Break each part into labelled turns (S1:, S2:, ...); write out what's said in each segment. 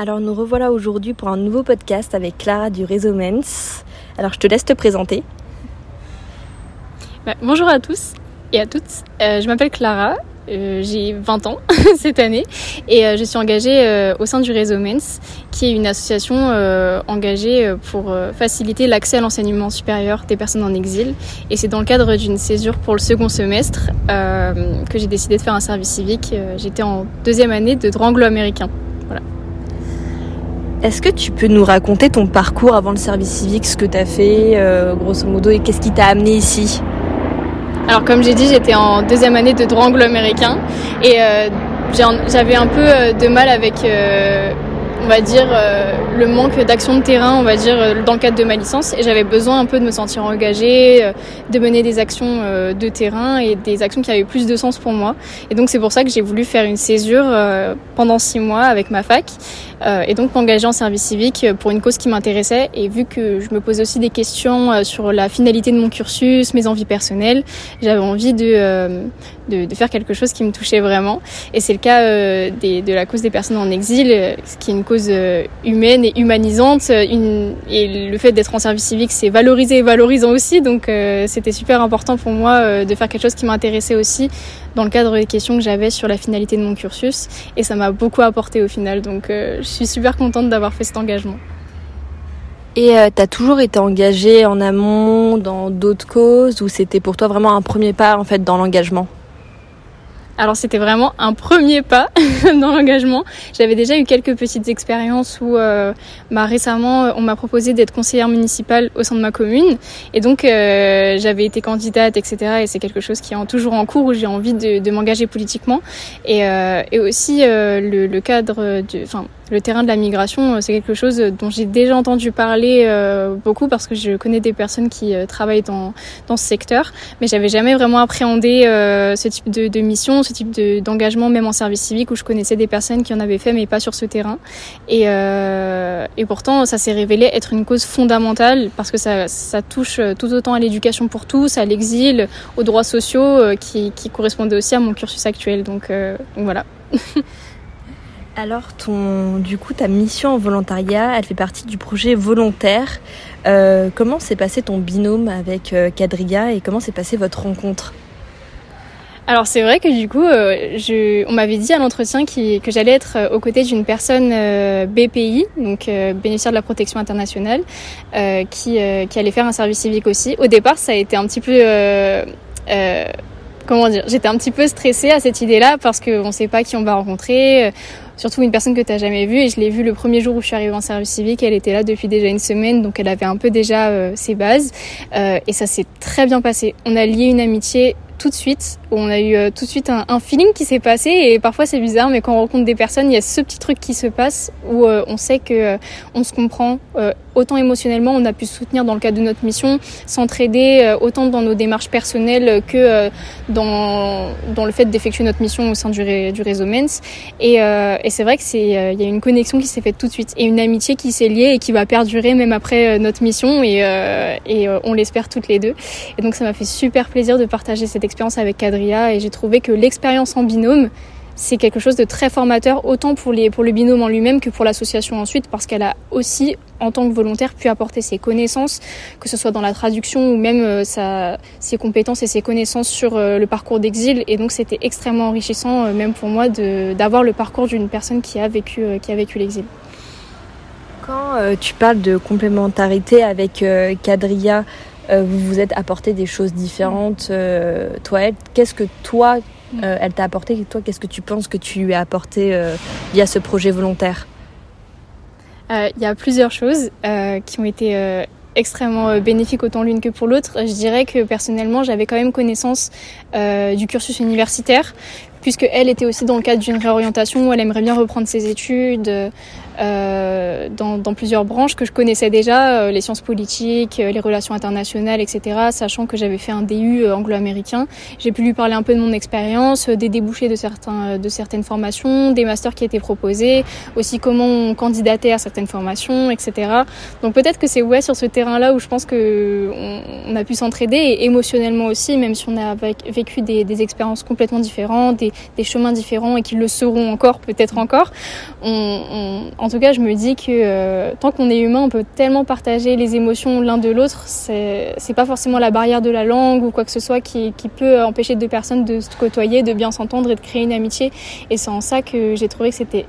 S1: Alors nous revoilà aujourd'hui pour un nouveau podcast avec Clara du réseau Mens. Alors je te laisse te présenter.
S2: Bah, bonjour à tous et à toutes. Euh, je m'appelle Clara, euh, j'ai 20 ans cette année et euh, je suis engagée au sein du réseau Mens qui est une association engagée pour faciliter l'accès à l'enseignement supérieur des personnes en exil et c'est dans le cadre d'une césure pour le second semestre que j'ai décidé de faire un service civique. J'étais en deuxième année de droit anglo-américain.
S1: Est-ce que tu peux nous raconter ton parcours avant le service civique, ce que tu as fait, euh, grosso modo, et qu'est-ce qui t'a amené ici?
S2: Alors, comme j'ai dit, j'étais en deuxième année de droit anglo-américain et euh, j'avais un peu euh, de mal avec on va dire, euh, le manque d'action de terrain, on va dire, euh, dans le cadre de ma licence. Et j'avais besoin un peu de me sentir engagée, euh, de mener des actions de terrain et des actions qui avaient plus de sens pour moi. Et donc c'est pour ça que j'ai voulu faire une césure pendant six mois avec ma fac et donc m'engager en service civique pour une cause qui m'intéressait. Et vu que je me posais aussi des questions sur la finalité de mon cursus, mes envies personnelles, j'avais envie de, de, de, faire quelque chose qui me touchait vraiment. Et c'est le cas de la cause des personnes en exil, ce qui est une cause euh, humaine et humanisante. Et le fait d'être en service civique, c'est valorisé et valorisant aussi. Donc euh, c'était super important pour moi euh, de faire quelque chose qui m'intéressait aussi dans le cadre des questions que j'avais sur la finalité de mon cursus. Et ça m'a beaucoup apporté au final. Donc je suis super contente d'avoir fait cet engagement.
S1: Et tu as toujours été engagée en amont dans d'autres causes ou c'était pour toi vraiment un premier pas en fait dans l'engagement?
S2: Alors c'était vraiment un premier pas dans l'engagement. J'avais déjà eu quelques petites expériences où euh, bah, récemment on m'a proposé d'être conseillère municipale au sein de ma commune et donc euh, j'avais été candidate etc. Et c'est quelque chose qui est toujours en cours où j'ai envie de, m'engager politiquement et, euh, aussi le, le, cadre, enfin le terrain de la migration, euh, c'est quelque chose dont j'ai déjà entendu parler euh, beaucoup parce que je connais des personnes qui euh, travaillent dans, dans ce secteur, mais j'avais jamais vraiment appréhendé ce type de, de, mission, ce type d'engagement, même en service civique, où je connaissais des personnes qui en avaient fait, mais pas sur ce terrain. Et, et pourtant, ça s'est révélé être une cause fondamentale parce que ça, ça touche tout autant à l'éducation pour tous, à l'exil, aux droits sociaux, qui, qui correspondaient aussi à mon cursus actuel. Donc, donc voilà.
S1: Alors, ton, du coup, ta mission en volontariat, elle fait partie du projet volontaire. Euh, comment s'est passé ton binôme avec euh, Cadria et comment s'est passée votre rencontre?
S2: Alors c'est vrai que du coup, euh, on m'avait dit à l'entretien que j'allais être euh, aux côtés d'une personne BPI, donc bénéficiaire de la protection internationale, qui, qui allait faire un service civique aussi. Au départ, ça a été un petit peu comment dire, j'étais un petit peu stressée à cette idée-là parce qu'on ne sait pas qui on va rencontrer surtout une personne que tu n'as jamais vue. Et je l'ai vue le premier jour où je suis arrivée en service civique. Elle était là depuis déjà une semaine, donc elle avait un peu déjà euh, ses bases. Euh, et ça s'est très bien passé. On a lié une amitié tout de suite, on a eu euh, tout de suite un, un feeling qui s'est passé et parfois c'est bizarre, mais quand on rencontre des personnes, il y a ce petit truc qui se passe où euh, on sait que euh, on se comprend autant émotionnellement, on a pu se soutenir dans le cadre de notre mission, s'entraider autant dans nos démarches personnelles que dans dans le fait d'effectuer notre mission au sein du, du réseau Mens. Et, et c'est vrai que c'est il y a une connexion qui s'est faite tout de suite et une amitié qui s'est liée et qui va perdurer même après notre mission et et on l'espère toutes les deux. Et donc ça m'a fait super plaisir de partager cette expérience avec Cadria et j'ai trouvé que l'expérience en binôme, c'est quelque chose de très formateur, autant pour, les, pour le binôme en lui-même que pour l'association ensuite, parce qu'elle a aussi, en tant que volontaire, pu apporter ses connaissances, que ce soit dans la traduction ou même euh, sa, ses compétences et ses connaissances sur euh, le parcours d'exil. Et donc c'était extrêmement enrichissant, euh, même pour moi, d'avoir le parcours d'une personne qui a vécu, qui a vécu l'exil.
S1: Quand tu parles de complémentarité avec Cadria, euh, vous vous êtes apporté des choses différentes, euh, toi, elle. Qu'est-ce que toi, euh, elle t'a apporté et toi, qu'est-ce que tu penses que tu lui as apporté euh, via ce projet volontaire?
S2: Il y a plusieurs choses qui ont été extrêmement bénéfiques autant l'une que pour l'autre. Je dirais que personnellement, j'avais quand même connaissance du cursus universitaire, puisque elle était aussi dans le cadre d'une réorientation où elle aimerait bien reprendre ses études euh, dans, dans, plusieurs branches que je connaissais déjà, euh, les sciences politiques, euh, les relations internationales, etc. Sachant que j'avais fait un DU euh, anglo-américain, j'ai pu lui parler un peu de mon expérience, des débouchés de certains, de certaines formations, des masters qui étaient proposés, aussi comment on candidatait à certaines formations, etc. Donc peut-être que c'est ouais sur ce terrain-là où je pense que on, on a pu s'entraider et émotionnellement aussi, même si on a vécu des, des expériences complètement différentes, des des, chemins différents et qui le seront encore, peut-être encore. On, en tout cas, je me dis que euh, tant qu'on est humain, on peut tellement partager les émotions l'un de l'autre. C'est, c'est pas forcément la barrière de la langue ou quoi que ce soit qui, qui peut empêcher deux personnes de se côtoyer, de bien s'entendre et de créer une amitié. Et c'est en ça que j'ai trouvé que c'était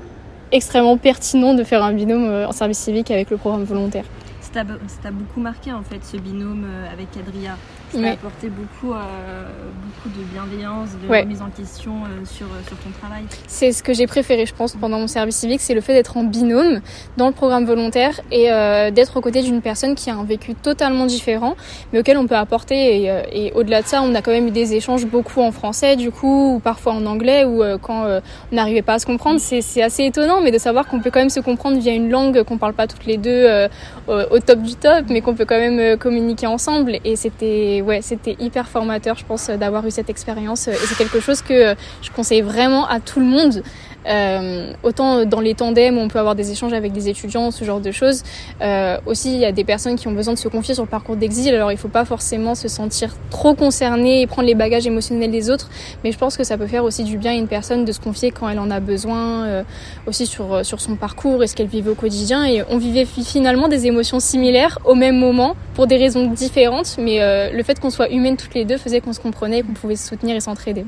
S2: extrêmement pertinent de faire un binôme euh, en service civique avec le programme volontaire.
S1: Ça t'a beaucoup marqué en fait ce binôme euh, avec Adria? Ça a apporté beaucoup, euh, beaucoup de bienveillance, de remise en question euh, sur, euh, sur ton travail.
S2: C'est ce que j'ai préféré, je pense, pendant mon service civique, c'est le fait d'être en binôme dans le programme volontaire et euh, d'être aux côtés d'une personne qui a un vécu totalement différent, mais auquel on peut apporter. Et, et au-delà de ça, on a quand même eu des échanges beaucoup en français, du coup, ou parfois en anglais, ou quand on n'arrivait pas à se comprendre. C'est assez étonnant, mais de savoir qu'on peut quand même se comprendre via une langue qu'on parle pas toutes les deux au top du top, mais qu'on peut quand même communiquer ensemble. Et c'était ouais, c'était hyper formateur, je pense, d'avoir eu cette expérience. Et c'est quelque chose que je conseille vraiment à tout le monde. Euh, autant dans les tandems on peut avoir des échanges avec des étudiants, ce genre de choses. Euh, aussi, il y a des personnes qui ont besoin de se confier sur le parcours d'exil. Alors, il faut pas forcément se sentir trop concerné et prendre les bagages émotionnels des autres. Mais je pense que ça peut faire aussi du bien à une personne de se confier quand elle en a besoin, euh, aussi sur, sur son parcours et ce qu'elle vivait au quotidien. Et on vivait finalement des émotions similaires au même moment pour des raisons différentes. Mais euh, le fait qu'on soit humaines toutes les deux faisait qu'on se comprenait, qu'on pouvait se soutenir et s'entraider.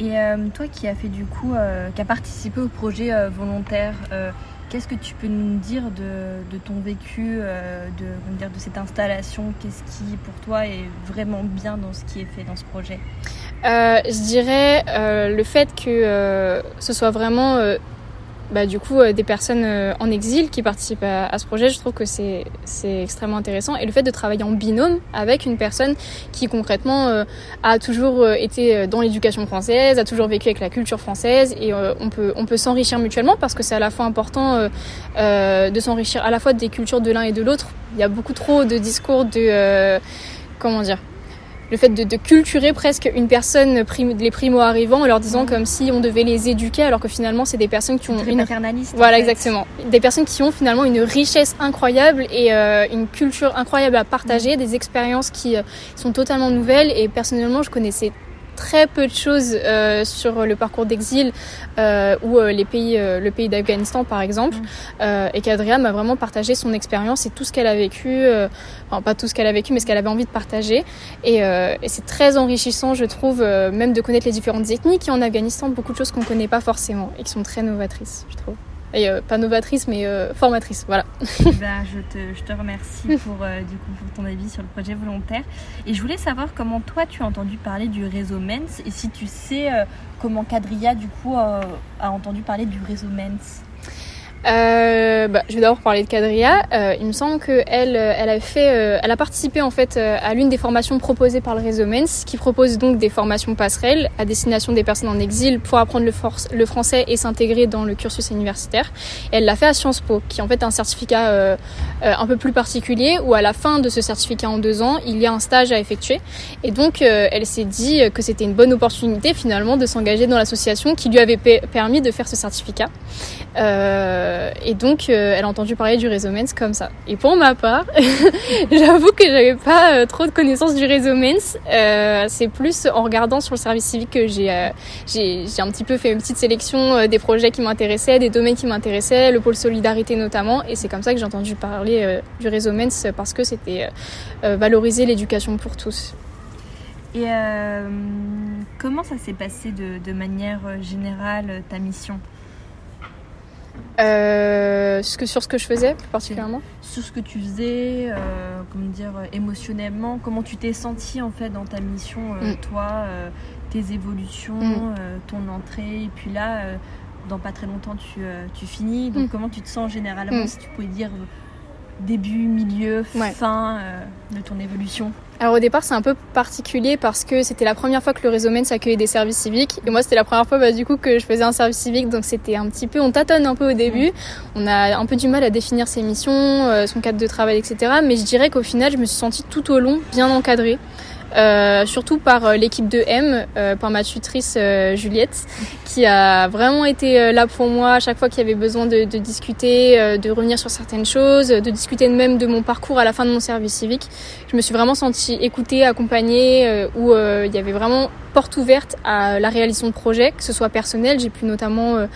S1: Et euh, toi qui as fait du coup, euh, qui a participé au projet euh, volontaire, qu'est-ce que tu peux nous dire de, ton vécu, de cette installation? Qu'est-ce qui pour toi est vraiment bien dans ce qui est fait dans ce projet?
S2: Je dirais le fait que ce soit vraiment bah, du coup euh, des personnes euh, en exil qui participent à, ce projet. Je trouve que c'est c'est extrêmement intéressant et le fait de travailler en binôme avec une personne qui concrètement euh, a toujours été dans l'éducation française, a toujours vécu avec la culture française et on peut on peut s'enrichir mutuellement parce que c'est à la fois important de s'enrichir à la fois des cultures de l'un et de l'autre. Il y a beaucoup trop de discours de comment dire le fait de, de, culturer presque une personne, les primo-arrivants, en leur disant comme si on devait les éduquer, alors que finalement c'est des personnes qui ont
S1: une
S2: voilà exactement, des personnes qui ont finalement une richesse incroyable et euh, une culture incroyable à partager, des expériences qui euh, sont totalement nouvelles. Et personnellement, je connaissais très peu de choses euh, sur le parcours d'exil euh, ou euh, les pays, euh, le pays d'Afghanistan par exemple, mm. euh, et qu'Adria m'a vraiment partagé son expérience et tout ce qu'elle a vécu, euh, enfin pas tout ce qu'elle a vécu, mais ce qu'elle avait envie de partager. Et, et c'est très enrichissant, je trouve, même de connaître les différentes ethnies qui en Afghanistan, beaucoup de choses qu'on connaît pas forcément et qui sont très novatrices, je trouve. Et euh, pas novatrice, mais euh, formatrice, voilà.
S1: bah, je, te, je, te, remercie pour, euh, du coup, pour ton avis sur le projet volontaire. Et je voulais savoir comment toi tu as entendu parler du réseau MENS et si tu sais comment Cadria du coup a entendu parler du réseau MENS.
S2: Euh, bah, je vais d'abord parler de Cadria. Euh, il me semble qu'elle euh, elle a euh, a participé en fait euh, à l'une des formations proposées par le réseau MENS, qui propose donc des formations passerelles à destination des personnes en exil pour apprendre le, français et s'intégrer dans le cursus universitaire. Elle l'a fait à Sciences Po, qui est en fait un certificat un peu plus particulier où à la fin de ce certificat en deux ans, il y a un stage à effectuer. Et donc elle s'est dit que c'était une bonne opportunité finalement de s'engager dans l'association qui lui avait permis de faire ce certificat. Euh, et donc, euh, elle a entendu parler du réseau MENS comme ça. Et pour ma part, j'avoue que j'avais pas euh, trop de connaissances du réseau MENS. c'est plus en regardant sur le service civique que j'ai j'ai un petit peu fait une petite sélection des projets qui m'intéressaient, des domaines qui m'intéressaient, le pôle solidarité notamment. Et c'est comme ça que j'ai entendu parler du réseau MENS parce que c'était valoriser l'éducation pour tous.
S1: Et euh, comment ça s'est passé de, manière générale ta mission?
S2: Euh, ce que, sur ce que je faisais plus particulièrement
S1: Sur ce que tu faisais, euh, comment dire, émotionnellement, comment tu t'es senti en fait dans ta mission, euh, mm. toi, euh, tes évolutions, mm. Euh, ton entrée, et puis là, dans pas très longtemps, tu, tu finis. Donc mm. comment tu te sens généralement, si tu pouvais dire début, milieu, ouais. fin de ton évolution
S2: alors au départ c'est un peu particulier parce que c'était la première fois que le réseau MENS accueillait des services civiques. Et moi c'était la première fois bah, du coup que je faisais un service civique. Donc c'était un petit peu on tâtonne un peu au début. On a un peu du mal à définir ses missions euh, son cadre de travail etc mais je dirais qu'au final je me suis sentie tout au long bien encadrée euh, surtout par l'équipe de M, par ma tutrice Juliette, qui a vraiment été là pour moi à chaque fois qu'il y avait besoin de, de discuter, de revenir sur certaines choses, de discuter même de mon parcours à la fin de mon service civique. Je me suis vraiment sentie écoutée, accompagnée, où il y avait vraiment porte ouverte à la réalisation de projets, que ce soit personnel. J'ai pu notamment euh,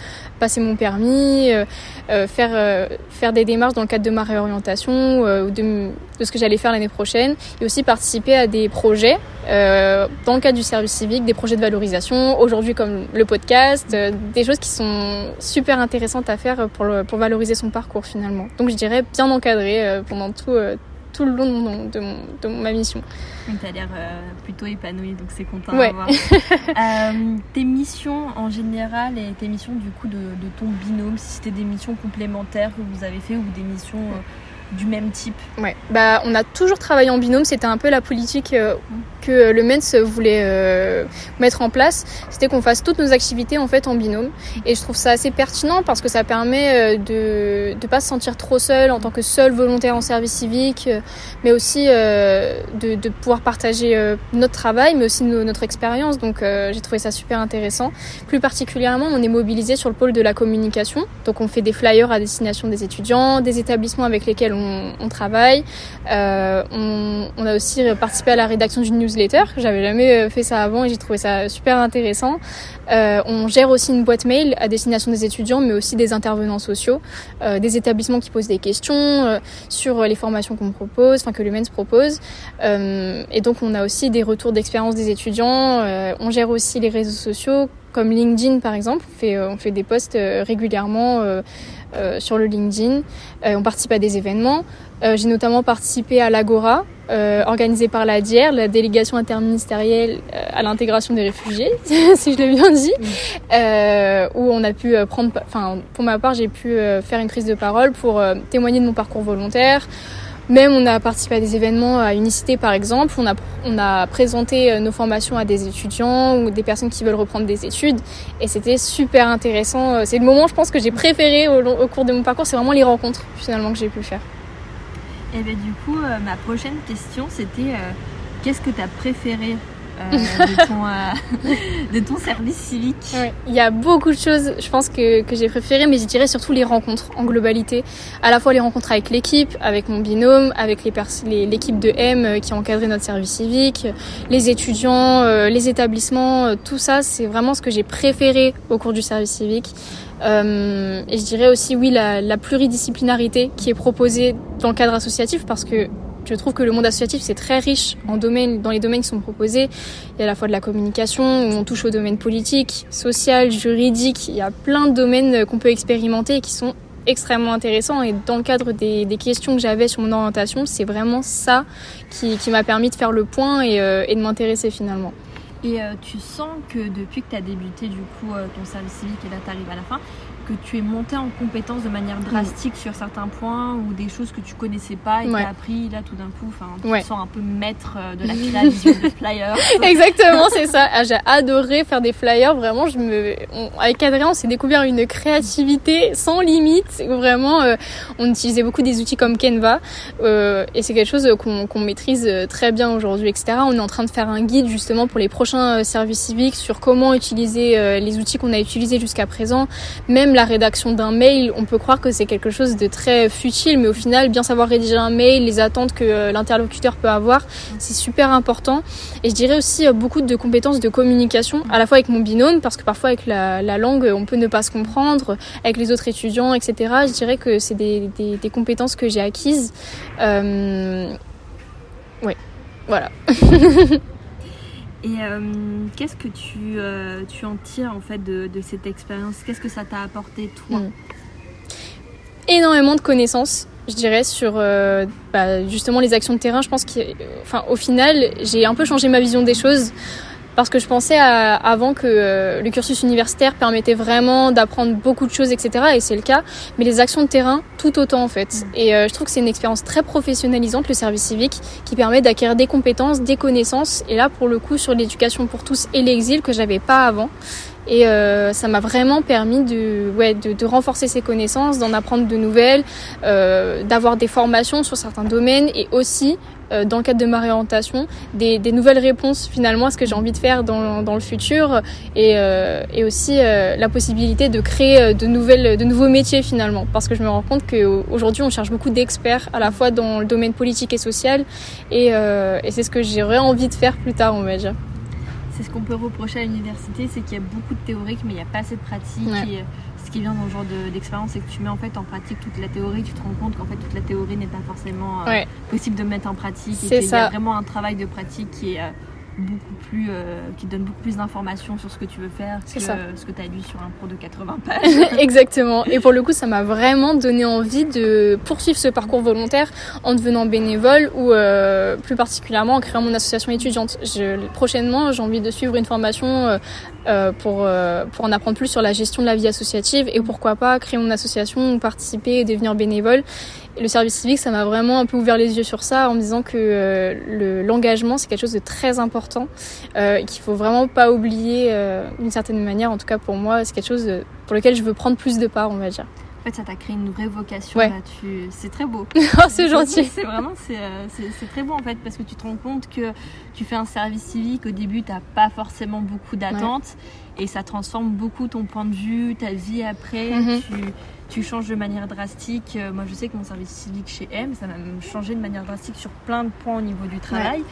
S2: passer mon permis, euh, euh, faire, faire des démarches dans le cadre de ma réorientation ou de, de, ce que j'allais faire l'année prochaine, et aussi participer à des projets dans le cadre du service civique, des projets de valorisation, aujourd'hui comme le podcast, des choses qui sont super intéressantes à faire pour, pour valoriser son parcours finalement. Donc je dirais bien encadré pendant tout tout le long de, de, ma mission.
S1: Tu as l'air euh, plutôt épanouie, donc c'est content
S2: ouais.
S1: voir. euh, tes missions en général et tes missions du coup de, de ton binôme, si c'était des missions complémentaires que vous avez fait ou des missions euh, du même type
S2: Ouais, bah on a toujours travaillé en binôme, c'était un peu la politique euh, que le MENS voulait euh, mettre en place, c'était qu'on fasse toutes nos activités en fait en binôme. Et je trouve ça assez pertinent parce que ça permet euh, de ne pas se sentir trop seul en tant que seul volontaire en service civique, euh, mais aussi de, de, pouvoir partager notre travail, mais aussi notre expérience. Donc j'ai trouvé ça super intéressant. Plus particulièrement, on est mobilisé sur le pôle de la communication. Donc on fait des flyers à destination des étudiants, des établissements avec lesquels on, on travaille. On, on, a aussi participé à la rédaction d'une news newsletter. J'avais jamais euh, fait ça avant et j'ai trouvé ça super intéressant. Euh, on gère aussi une boîte mail à destination des étudiants, mais aussi des intervenants sociaux, euh, des établissements qui posent des questions euh, sur les formations qu'on propose, enfin que le MENS propose. Euh, et donc on a aussi des retours d'expérience des étudiants. Euh, on gère aussi les réseaux sociaux comme LinkedIn par exemple. On fait, on fait des posts régulièrement sur le LinkedIn. on participe à des événements. J'ai notamment participé à l'Agora, euh, organisée par la DIR, la délégation interministérielle euh, à l'intégration des réfugiés, si je l'ai bien dit, euh, où on a pu euh, prendre, enfin pour ma part j'ai pu faire une prise de parole pour témoigner de mon parcours volontaire. Même on a participé à des événements à Unicité par exemple, on a, présenté nos formations à des étudiants ou des personnes qui veulent reprendre des études et c'était super intéressant. C'est le moment je pense que j'ai préféré au, cours de mon parcours, c'est vraiment les rencontres finalement que j'ai pu faire.
S1: Et bien du coup, euh, ma prochaine question, c'était euh, qu'est-ce que tu as préféré euh, de, ton, de, ton, service civique.
S2: Il y a beaucoup de choses, je pense, que, que j'ai préféré, mais je dirais surtout les rencontres en globalité. À la fois les rencontres avec l'équipe, avec mon binôme, avec l'équipe de M qui a encadré notre service civique, les étudiants, les établissements, tout ça, c'est vraiment ce que j'ai préféré au cours du service civique. Euh, et je dirais aussi, oui, la, pluridisciplinarité qui est proposée dans le cadre associatif parce que je trouve que le monde associatif c'est très riche en domaines, dans les domaines qui sont proposés. Il y a à la fois de la communication, où on touche au domaine politique, social, juridique. Il y a plein de domaines qu'on peut expérimenter et qui sont extrêmement intéressants. Et dans le cadre des, questions que j'avais sur mon orientation, c'est vraiment ça qui, m'a permis de faire le point et, euh, de m'intéresser finalement.
S1: Et euh, tu sens que depuis que tu as débuté du coup euh, ton service civique et là tu arrives à la fin, que tu es monté en compétence de manière drastique sur certains points ou des choses que tu connaissais pas et ouais. tu as appris là tout d'un coup, enfin tu ouais. te sens un peu maître euh, de la création de flyers.
S2: Exactement, c'est ça. Ah, j'ai adoré faire des flyers, vraiment je me on, avec Adrien, on s'est découvert une créativité sans limite vraiment euh, on utilisait beaucoup des outils comme Canva euh, et c'est quelque chose qu'on qu maîtrise très bien aujourd'hui, etc. On est en train de faire un guide justement pour les prochains services civiques sur comment utiliser les outils qu'on a utilisés jusqu'à présent, même la rédaction d'un mail, on peut croire que c'est quelque chose de très futile, mais au final, bien savoir rédiger un mail, les attentes que euh, l'interlocuteur peut avoir, c'est super important. Et je dirais aussi euh, beaucoup de compétences de communication, à la fois avec mon binôme, parce que parfois avec la, la langue, on peut ne pas se comprendre, avec les autres étudiants, etc. Je dirais que c'est des, compétences que j'ai acquises. Euh... Ouais, voilà.
S1: Et euh, qu'est-ce que tu, euh, tu en tires en fait de, cette expérience? Qu'est-ce que ça t'a apporté toi? Mmh.
S2: Énormément de connaissances, je dirais, sur euh, bah, justement les actions de terrain. Je pense qu'au final, j'ai un peu changé ma vision des choses parce que je pensais à, avant que euh, le cursus universitaire permettait vraiment d'apprendre beaucoup de choses, etc. Et c'est le cas. Mais les actions de terrain, tout autant en fait. Mm. Et euh, je trouve que c'est une expérience très professionnalisante, le service civique, qui permet d'acquérir des compétences, des connaissances. Et là, pour le coup, sur l'éducation pour tous et l'exil, que j'avais pas avant. Et euh, ça m'a vraiment permis de, ouais, de, de, renforcer ses connaissances, d'en apprendre de nouvelles, euh, d'avoir des formations sur certains domaines et aussi euh, dans le cadre de ma réorientation, des, des, nouvelles réponses finalement à ce que j'ai envie de faire dans, dans le futur et, euh, et aussi euh, la possibilité de créer de, nouvelles, de nouveaux métiers finalement. Parce que je me rends compte qu'aujourd'hui on cherche beaucoup d'experts à la fois dans le domaine politique et social et, et c'est ce que j'aurais envie de faire plus tard on va dire.
S1: C'est ce qu'on peut reprocher à l'université, c'est qu'il y a beaucoup de théorique mais il n'y a pas assez de pratique.
S2: Ouais.
S1: Et, qui vient dans ce genre d'expérience, c'est que tu mets en fait en pratique toute la théorie, tu te rends compte qu'en fait toute la théorie n'est pas forcément euh,
S2: ouais.
S1: possible de mettre en pratique
S2: C'est
S1: qu'il y a vraiment un travail de pratique qui est euh, beaucoup plus euh, qui te donne beaucoup plus d'informations sur ce que tu veux faire que
S2: ça.
S1: ce que tu as lu sur un cours de 80 pages.
S2: Exactement. Et pour le coup, ça m'a vraiment donné envie de poursuivre ce parcours volontaire en devenant bénévole ou euh, plus particulièrement en créant mon association étudiante. Je, prochainement, j'ai envie de suivre une formation euh, euh, pour, euh, pour en apprendre plus sur la gestion de la vie associative et pourquoi pas créer mon association, participer et devenir bénévole. Et le service civique, ça m'a vraiment un peu ouvert les yeux sur ça en me disant que euh, le- l'engagement, c'est quelque chose de très important euh, qu'il faut vraiment pas oublier euh, d'une certaine manière. En tout cas, pour moi, c'est quelque chose de- pour lequel je veux prendre plus de part, on va dire.
S1: En fait, ça t'a créé une vraie vocation
S2: Ouais.
S1: là-dessus. C'est très beau.
S2: Oh, c'est gentil.
S1: C'est vraiment, c'est euh, c'est- très beau en fait, parce que tu te rends compte que tu fais un service civique, au début, t'as pas forcément beaucoup d'attentes, et ça transforme beaucoup ton point de vue, ta vie après,
S2: Mhm.
S1: tu, tu changes de manière drastique. Euh, Moi, je sais que mon service civique chez M, ça m'a changé de manière drastique sur plein de points au niveau du travail.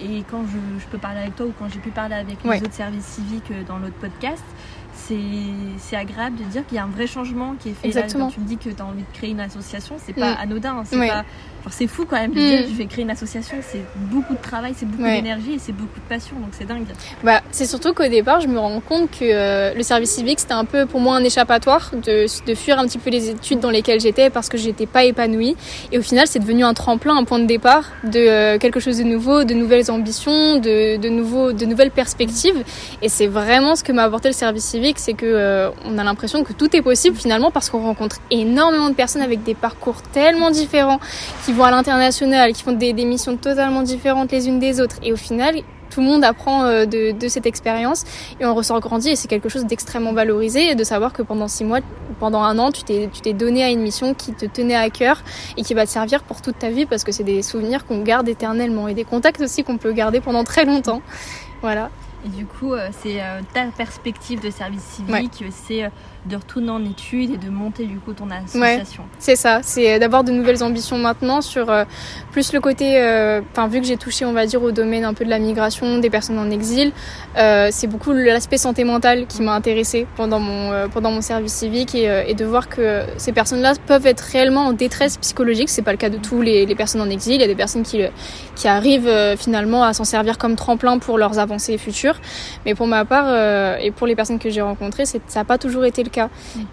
S1: Et quand je, je peux parler avec toi ou quand j'ai pu parler avec les
S2: Ouais.
S1: autres services civiques euh, dans l'autre podcast, c'est agréable de dire qu'il y a un vrai changement qui est fait. Là,
S2: Exactement.
S1: quand tu me dis que tu as envie de créer une association, c'est pas
S2: Mm.
S1: anodin. hein, C'est pas c'est fou quand même
S2: Mm.
S1: dire je vais créer une association. C'est beaucoup de travail, c'est beaucoup
S2: Ouais.
S1: d'énergie et c'est beaucoup de passion. Donc c'est dingue.
S2: Bah, c'est surtout qu'au départ, je me rends compte que euh, le service civique, c'était un peu pour moi un échappatoire de, de fuir un petit peu les études dans lesquelles j'étais parce que j'étais pas épanouie. Et au final, c'est devenu un tremplin, un point de départ de euh, quelque chose de nouveau, de nouvelles ambitions, de, de, nouveaux, de nouvelles perspectives. Et c'est vraiment ce que m'a apporté le service civique, c'est que euh, on a l'impression que tout est possible finalement parce qu'on rencontre énormément de personnes avec des parcours tellement différents, qui vont à l'international, qui font des, des missions totalement différentes les unes des autres. Et au final, tout le monde apprend euh, de, de cette expérience et on ressort grandi et c'est quelque chose d'extrêmement valorisé et de savoir que pendant six mois, pendant un an, tu t'es tu t'es donné à une mission qui te tenait à cœur et qui va te servir pour toute ta vie parce que c'est des souvenirs qu'on garde éternellement et des contacts aussi qu'on peut garder pendant très longtemps. Voilà.
S1: Et du coup, euh, c'est euh, ta perspective de service civique, c'est euh, de retourner en études et de monter du coup ton association.
S2: C'est ça, c'est d'avoir de nouvelles ambitions maintenant sur euh, plus le côté, euh, enfin vu que j'ai touché on va dire au domaine un peu de la migration, des personnes en exil, euh, c'est beaucoup l'aspect santé mentale qui m'a intéressée pendant mon, euh, pendant mon service civique et, euh, de voir que ces personnes-là peuvent être réellement en détresse psychologique, c'est pas le cas de tous les, personnes en exil, il y a des personnes qui, qui arrivent euh, finalement à s'en servir comme tremplin pour leurs avancées futures, mais pour ma part euh, et pour les personnes que j'ai rencontrées, ça n'a pas toujours été le cas.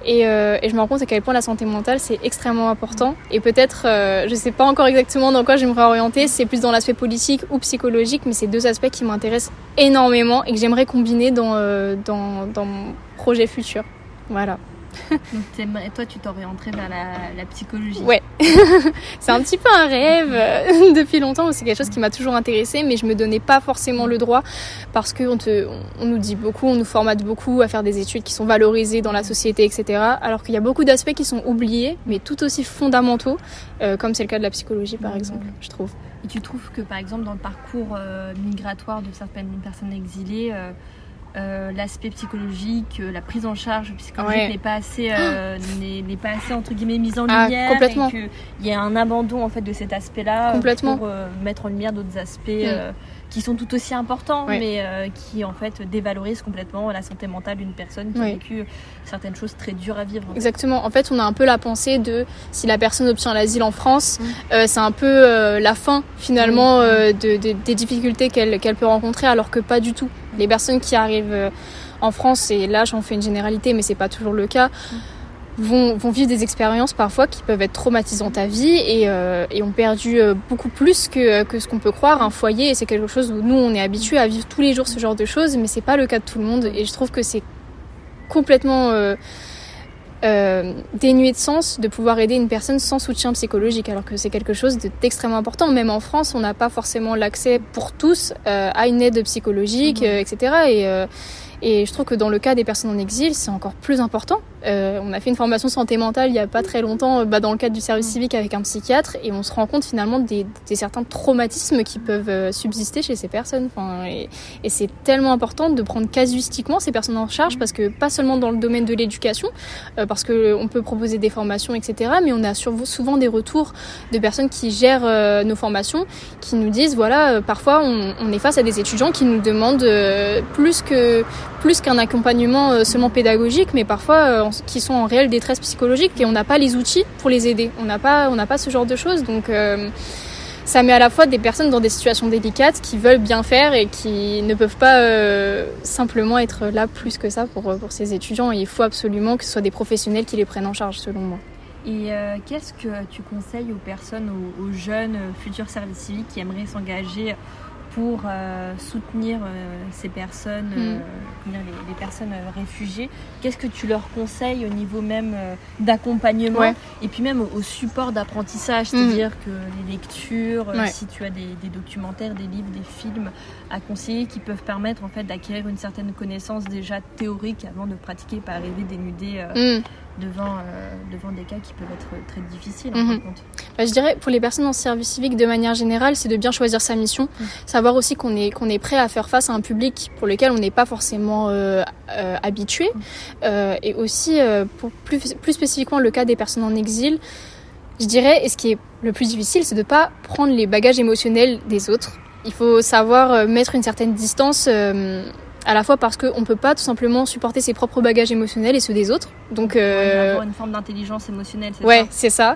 S2: Et, euh, et je me rends compte à quel point la santé mentale c'est extrêmement important. Et peut-être, euh, je sais pas encore exactement dans quoi j'aimerais orienter, c'est plus dans l'aspect politique ou psychologique, mais c'est deux aspects qui m'intéressent énormément et que j'aimerais combiner dans, euh, mon projet futur. Voilà.
S1: Donc toi, tu t'orienterais vers la, la psychologie.
S2: Ouais. c'est un petit peu un rêve euh, depuis longtemps, c'est quelque chose qui m'a toujours intéressé, mais je me donnais pas forcément le droit parce qu'on on nous dit beaucoup, on nous formate beaucoup à faire des études qui sont valorisées dans la société, etc. Alors qu'il y a beaucoup d'aspects qui sont oubliés, mais tout aussi fondamentaux, euh, comme c'est le cas de la psychologie par exemple, je trouve.
S1: Et tu trouves que par exemple dans le parcours euh, migratoire de certaines personnes exilées, euh, euh, l'aspect psychologique, euh, la prise en charge psychologique
S2: Ouais.
S1: n'est pas assez, euh, n'est pas assez entre guillemets mise en
S2: Ah,
S1: lumière,
S2: complètement.
S1: et qu'il y a un abandon en fait de cet aspect-là euh,
S2: Complètement.
S1: pour euh, mettre en lumière d'autres aspects
S2: Mm.
S1: Qui sont tout aussi importants, mais euh, qui en fait dévalorisent complètement la santé mentale d'une personne qui a vécu certaines choses très dures à vivre.
S2: Exactement. En fait, on a un peu la pensée de si la personne obtient l'asile en France,
S1: Mm.
S2: euh, c'est un peu euh, la fin finalement
S1: Mm.
S2: euh, de, de- des difficultés qu'elle qu'elle peut rencontrer, alors que pas du tout. Les personnes qui arrivent euh, en France, et là j'en fais une généralité, mais c'est pas toujours le cas. Vont, vont vivre des expériences parfois qui peuvent être traumatisantes à vie et, euh, et ont perdu euh, beaucoup plus que, que ce qu'on peut croire un foyer c'est quelque chose où nous on est habitué à vivre tous les jours ce genre de choses mais c'est pas le cas de tout le monde et je trouve que c'est complètement euh, euh, dénué de sens de pouvoir aider une personne sans soutien psychologique, alors que c'est quelque chose de- d'extrêmement important. Même en France, on n'a pas forcément l'accès pour tous euh, à une aide psychologique, euh, etc. Et, euh, Et je trouve que dans le cas des personnes en exil, c'est encore plus important. Euh, on a fait une formation santé mentale il n'y a pas très longtemps bah, dans le cadre du service civique avec un psychiatre et on se rend compte finalement des, certains traumatismes qui peuvent euh, subsister chez ces personnes. Et, c'est tellement important de prendre casuistiquement ces personnes en charge parce que pas seulement dans le domaine de l'éducation, euh, parce qu'on peut proposer des formations, etc. Mais on a souvent des retours de personnes qui gèrent euh, nos formations, qui nous disent voilà, euh, parfois on, on, est face à des étudiants qui nous demandent euh, plus plus qu'un accompagnement seulement pédagogique, mais parfois qui sont en réelle détresse psychologique et on n'a pas les outils pour les aider. On n'a pas pas ce genre de choses, donc ça met à la fois des personnes dans des situations délicates qui veulent bien faire et qui ne peuvent pas euh, simplement être là plus que ça pour, pour ces étudiants. Et il faut absolument que ce soit des professionnels qui les prennent en charge, selon moi.
S1: Et euh, qu'est-ce que tu conseilles aux personnes, aux, aux jeunes futurs services civiques qui aimeraient s'engager pour euh, soutenir euh, ces personnes, euh, mm. les, les, personnes réfugiées. Qu'est-ce que tu leur conseilles au niveau même d'accompagnement
S2: ouais.
S1: et puis même au, support d'apprentissage, c'est-à-dire mm. que les lectures,
S2: ouais.
S1: si tu as des, des, documentaires, des livres, des films à conseiller qui peuvent permettre en fait d'acquérir une certaine connaissance déjà théorique avant de pratiquer, pas arriver dénudé.
S2: Mm
S1: devant, euh, devant des cas qui peuvent être très difficiles.
S2: Mm -hmm. bah, je dirais pour les personnes en service civique de manière générale, c'est de bien choisir sa mission, mm. savoir aussi qu'on est, qu'on est prêt à faire face à un public pour lequel on n'est pas forcément euh, euh, habitué, mm. et aussi pour plus, plus spécifiquement le cas des personnes en exil. Je dirais, et ce qui est le plus difficile, c'est de ne pas prendre les bagages émotionnels des autres. Il faut savoir mettre une certaine distance à la fois parce qu'on ne peut pas tout simplement supporter ses propres bagages émotionnels et ceux des autres. Donc,
S1: euh... avoir une forme d'intelligence émotionnelle, c'est
S2: ouais,
S1: ça
S2: c'est ça.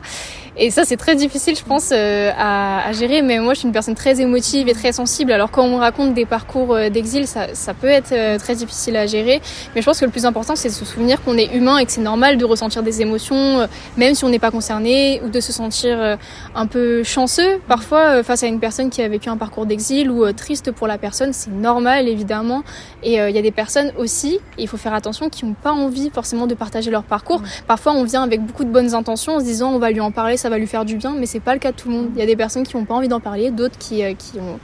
S2: Et ça, c'est très difficile, je pense, euh, à, à, gérer. Mais moi, je suis une personne très émotive et très sensible. Alors, quand on me raconte des parcours euh, d'exil, ça, ça peut être euh, très difficile à gérer. Mais je pense que le plus important, c'est de se souvenir qu'on est humain et que c'est normal de ressentir des émotions, euh, même si on n'est pas concerné, ou de se sentir un peu chanceux parfois face à une personne qui a vécu un parcours d'exil ou triste pour la personne. C'est normal, évidemment. Et il y a des personnes aussi, il faut faire attention, qui n'ont pas envie forcément de partager leur parcours. Mmh. Parfois, on vient avec beaucoup de bonnes intentions en se disant on va lui en parler, ça va lui faire du bien, mais c'est pas le cas de tout le monde. Il y a des personnes qui n'ont pas envie d'en parler, d'autres qui, euh, qui, ont,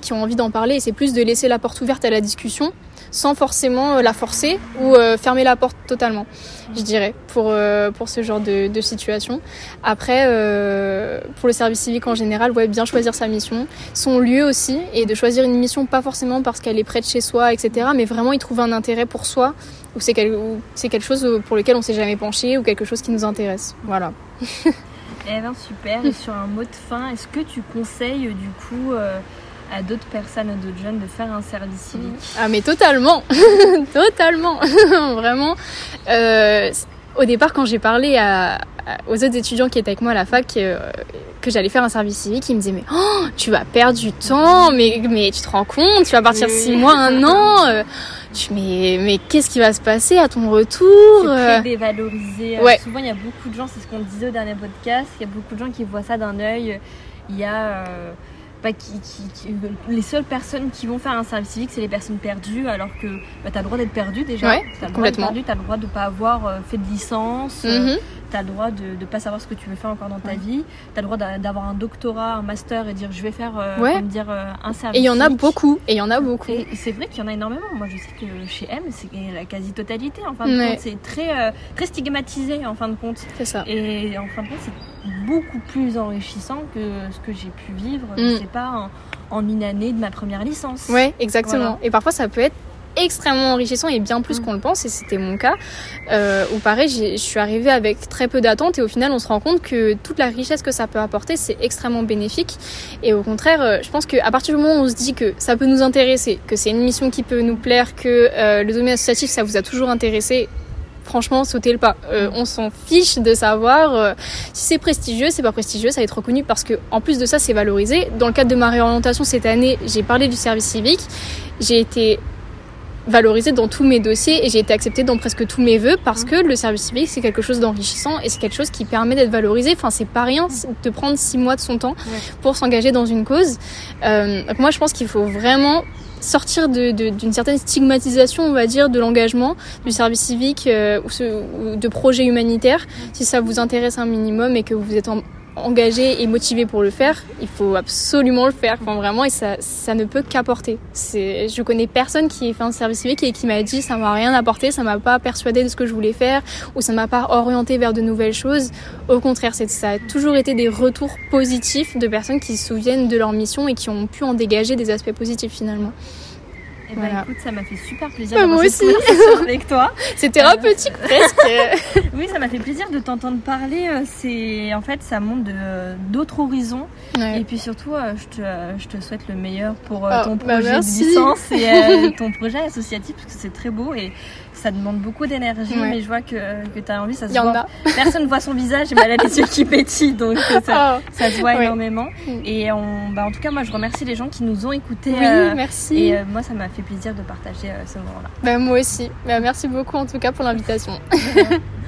S2: qui ont envie d'en parler, et c'est plus de laisser la porte ouverte à la discussion sans forcément la forcer ou euh, fermer la porte totalement, je dirais, pour, euh, pour ce genre de, situation. Après, euh, pour le service civique en général, ouais, bien choisir sa mission, son lieu aussi, et de choisir une mission pas forcément parce qu'elle est près de chez soi, etc., mais vraiment y trouver un intérêt pour soi, ou c'est quel, quelque chose pour lequel on s'est jamais penché, ou quelque chose qui nous intéresse. Voilà.
S1: eh ben super, et sur un mot de fin, est-ce que tu conseilles du coup... Euh à d'autres personnes, à d'autres jeunes de faire un service civique
S2: Ah mais totalement, totalement, vraiment. Euh, au départ, quand j'ai parlé à, aux autres étudiants qui étaient avec moi à la fac euh, que j'allais faire un service civique, ils me disaient mais oh, tu vas perdre du temps, mais mais tu te rends compte, tu vas partir oui. six mois, un an. Euh, tu mais mais qu'est-ce qui va se passer à ton retour
S1: C'est très dévalorisé.
S2: Ouais.
S1: souvent, il y a beaucoup de gens, c'est ce qu'on disait au dernier podcast, il y a beaucoup de gens qui voient ça d'un œil. Il y a bah, qui, qui, qui, les seules personnes qui vont faire un service civique, c'est les personnes perdues, alors que bah, tu as le droit d'être perdu déjà.
S2: Ouais,
S1: tu as le
S2: droit d'être
S1: perdu, tu as le droit de ne pas avoir euh, fait de licence.
S2: Mm -hmm.
S1: Tu as le droit de ne pas savoir ce que tu veux faire encore dans ta vie. Tu as le droit d'avoir un doctorat, un master et dire je vais faire euh,
S2: ouais.
S1: comme dire, euh, un service.
S2: Et il y en a beaucoup. Et il y en a beaucoup.
S1: Et c'est vrai qu'il y en a énormément. Moi, je sais que chez M, c'est la quasi-totalité. En fin de
S2: ouais.
S1: compte, c'est très, euh, très stigmatisé en fin de compte.
S2: C'est ça.
S1: Et en fin de compte, c'est beaucoup plus enrichissant que ce que j'ai pu vivre.
S2: Mm.
S1: Je sais pas. En, en une année de ma première licence.
S2: Ouais, exactement. Voilà. Et parfois, ça peut être extrêmement enrichissant et bien plus mmh. qu'on le pense et c'était mon cas. Euh, où pareil je suis arrivée avec très peu d'attentes et au final on se rend compte que toute la richesse que ça peut apporter c'est extrêmement bénéfique. Et au contraire euh, je pense qu'à partir du moment où on se dit que ça peut nous intéresser que c'est une mission qui peut nous plaire que euh, le domaine associatif ça vous a toujours intéressé franchement sautez le pas. Euh, on s'en fiche de savoir euh, si c'est prestigieux c'est pas prestigieux ça va être reconnu parce que en plus de ça c'est valorisé. Dans le cadre de ma réorientation cette année j'ai parlé du service civique. J'ai été valorisée dans tous mes dossiers et j'ai été acceptée dans presque tous mes vœux parce que le service civique c'est quelque chose d'enrichissant et c'est quelque chose qui permet d'être valorisé. Enfin c'est pas rien de prendre six mois de son temps pour s'engager dans une cause. Euh, donc moi je pense qu'il faut vraiment sortir d'une de, de, certaine stigmatisation, on va dire, de l'engagement, du service civique euh, ou, ce, ou, de projets humanitaires, si ça vous intéresse un minimum et que vous êtes en, engagé et motivé pour le faire, il faut absolument le faire. Enfin, vraiment, et ça, ça ne peut qu'apporter. Je connais personne qui ait fait un service civique et qui m'a dit ça m'a rien apporté, ça m'a pas persuadé de ce que je voulais faire ou ça m'a pas orienté vers de nouvelles choses. Au contraire, c'est, ça a toujours été des retours positifs de personnes qui se souviennent de leur mission et qui ont pu en dégager des aspects positifs finalement.
S1: Eh ben, écoute, ça m'a fait super plaisir bah, moi aussi. avec toi.
S2: C'est thérapeutique presque.
S1: oui, ça m'a fait plaisir de t'entendre parler. Euh, c'est en fait, ça montre d'autres horizons. Et puis surtout, euh, je te, je te, souhaite le meilleur pour euh, oh, ton bah, projet de licence et ton projet associatif parce que c'est très beau et ça demande beaucoup d'énergie, mais je vois que, que tu as envie, ça se voit. Personne voit son visage, mais elle a les yeux qui pétillent, donc ça, oh. ça se voit énormément. Mm. Et on, bah, en tout cas, moi, je remercie les gens qui nous ont écoutés.
S2: Oui, euh, merci.
S1: Et euh, moi, ça m'a fait plaisir de partager euh, ce moment-là.
S2: Bah, moi aussi. Bah, merci beaucoup, en tout cas, pour l'invitation.